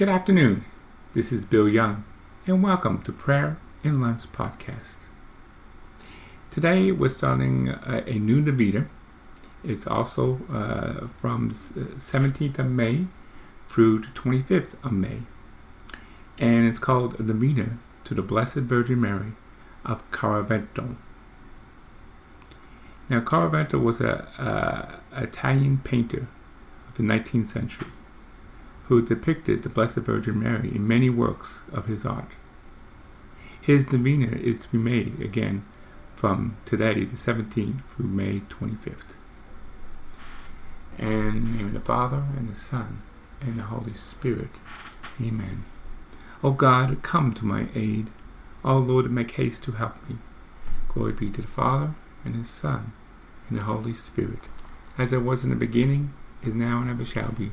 Good afternoon. This is Bill Young, and welcome to Prayer and Lunch Podcast. Today we're starting a, a new Novena. It's also uh, from 17th of May through the 25th of May, and it's called the Novena to the Blessed Virgin Mary of Caravaggio. Now, Caravaggio was a, a Italian painter of the 19th century who depicted the Blessed Virgin Mary in many works of his art. His Novena is to be made again from today, the 17th, through May 25th. And in the name of the Father, and the Son, and the Holy Spirit. Amen. O God, come to my aid. O Lord, make haste to help me. Glory be to the Father, and His Son, and the Holy Spirit, as it was in the beginning, is now, and ever shall be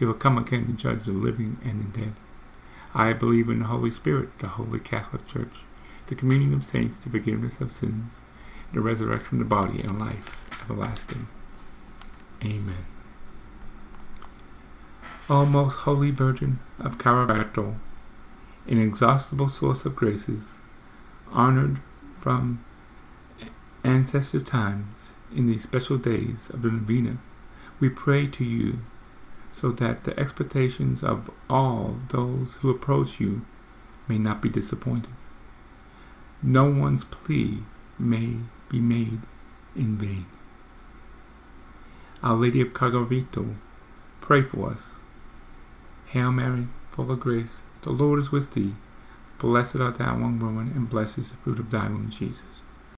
He will come again to judge the living and the dead. I believe in the Holy Spirit, the Holy Catholic Church, the communion of saints, the forgiveness of sins, the resurrection of the body, and life everlasting. Amen. O most holy Virgin of Caravaggio, inexhaustible source of graces, honored from ancestor times in these special days of the Novena, we pray to you so that the expectations of all those who approach you may not be disappointed. No one's plea may be made in vain. Our Lady of Caravaggio, pray for us. Hail Mary, full of grace, the Lord is with thee. Blessed art thou among women, and blessed is the fruit of thy womb, Jesus.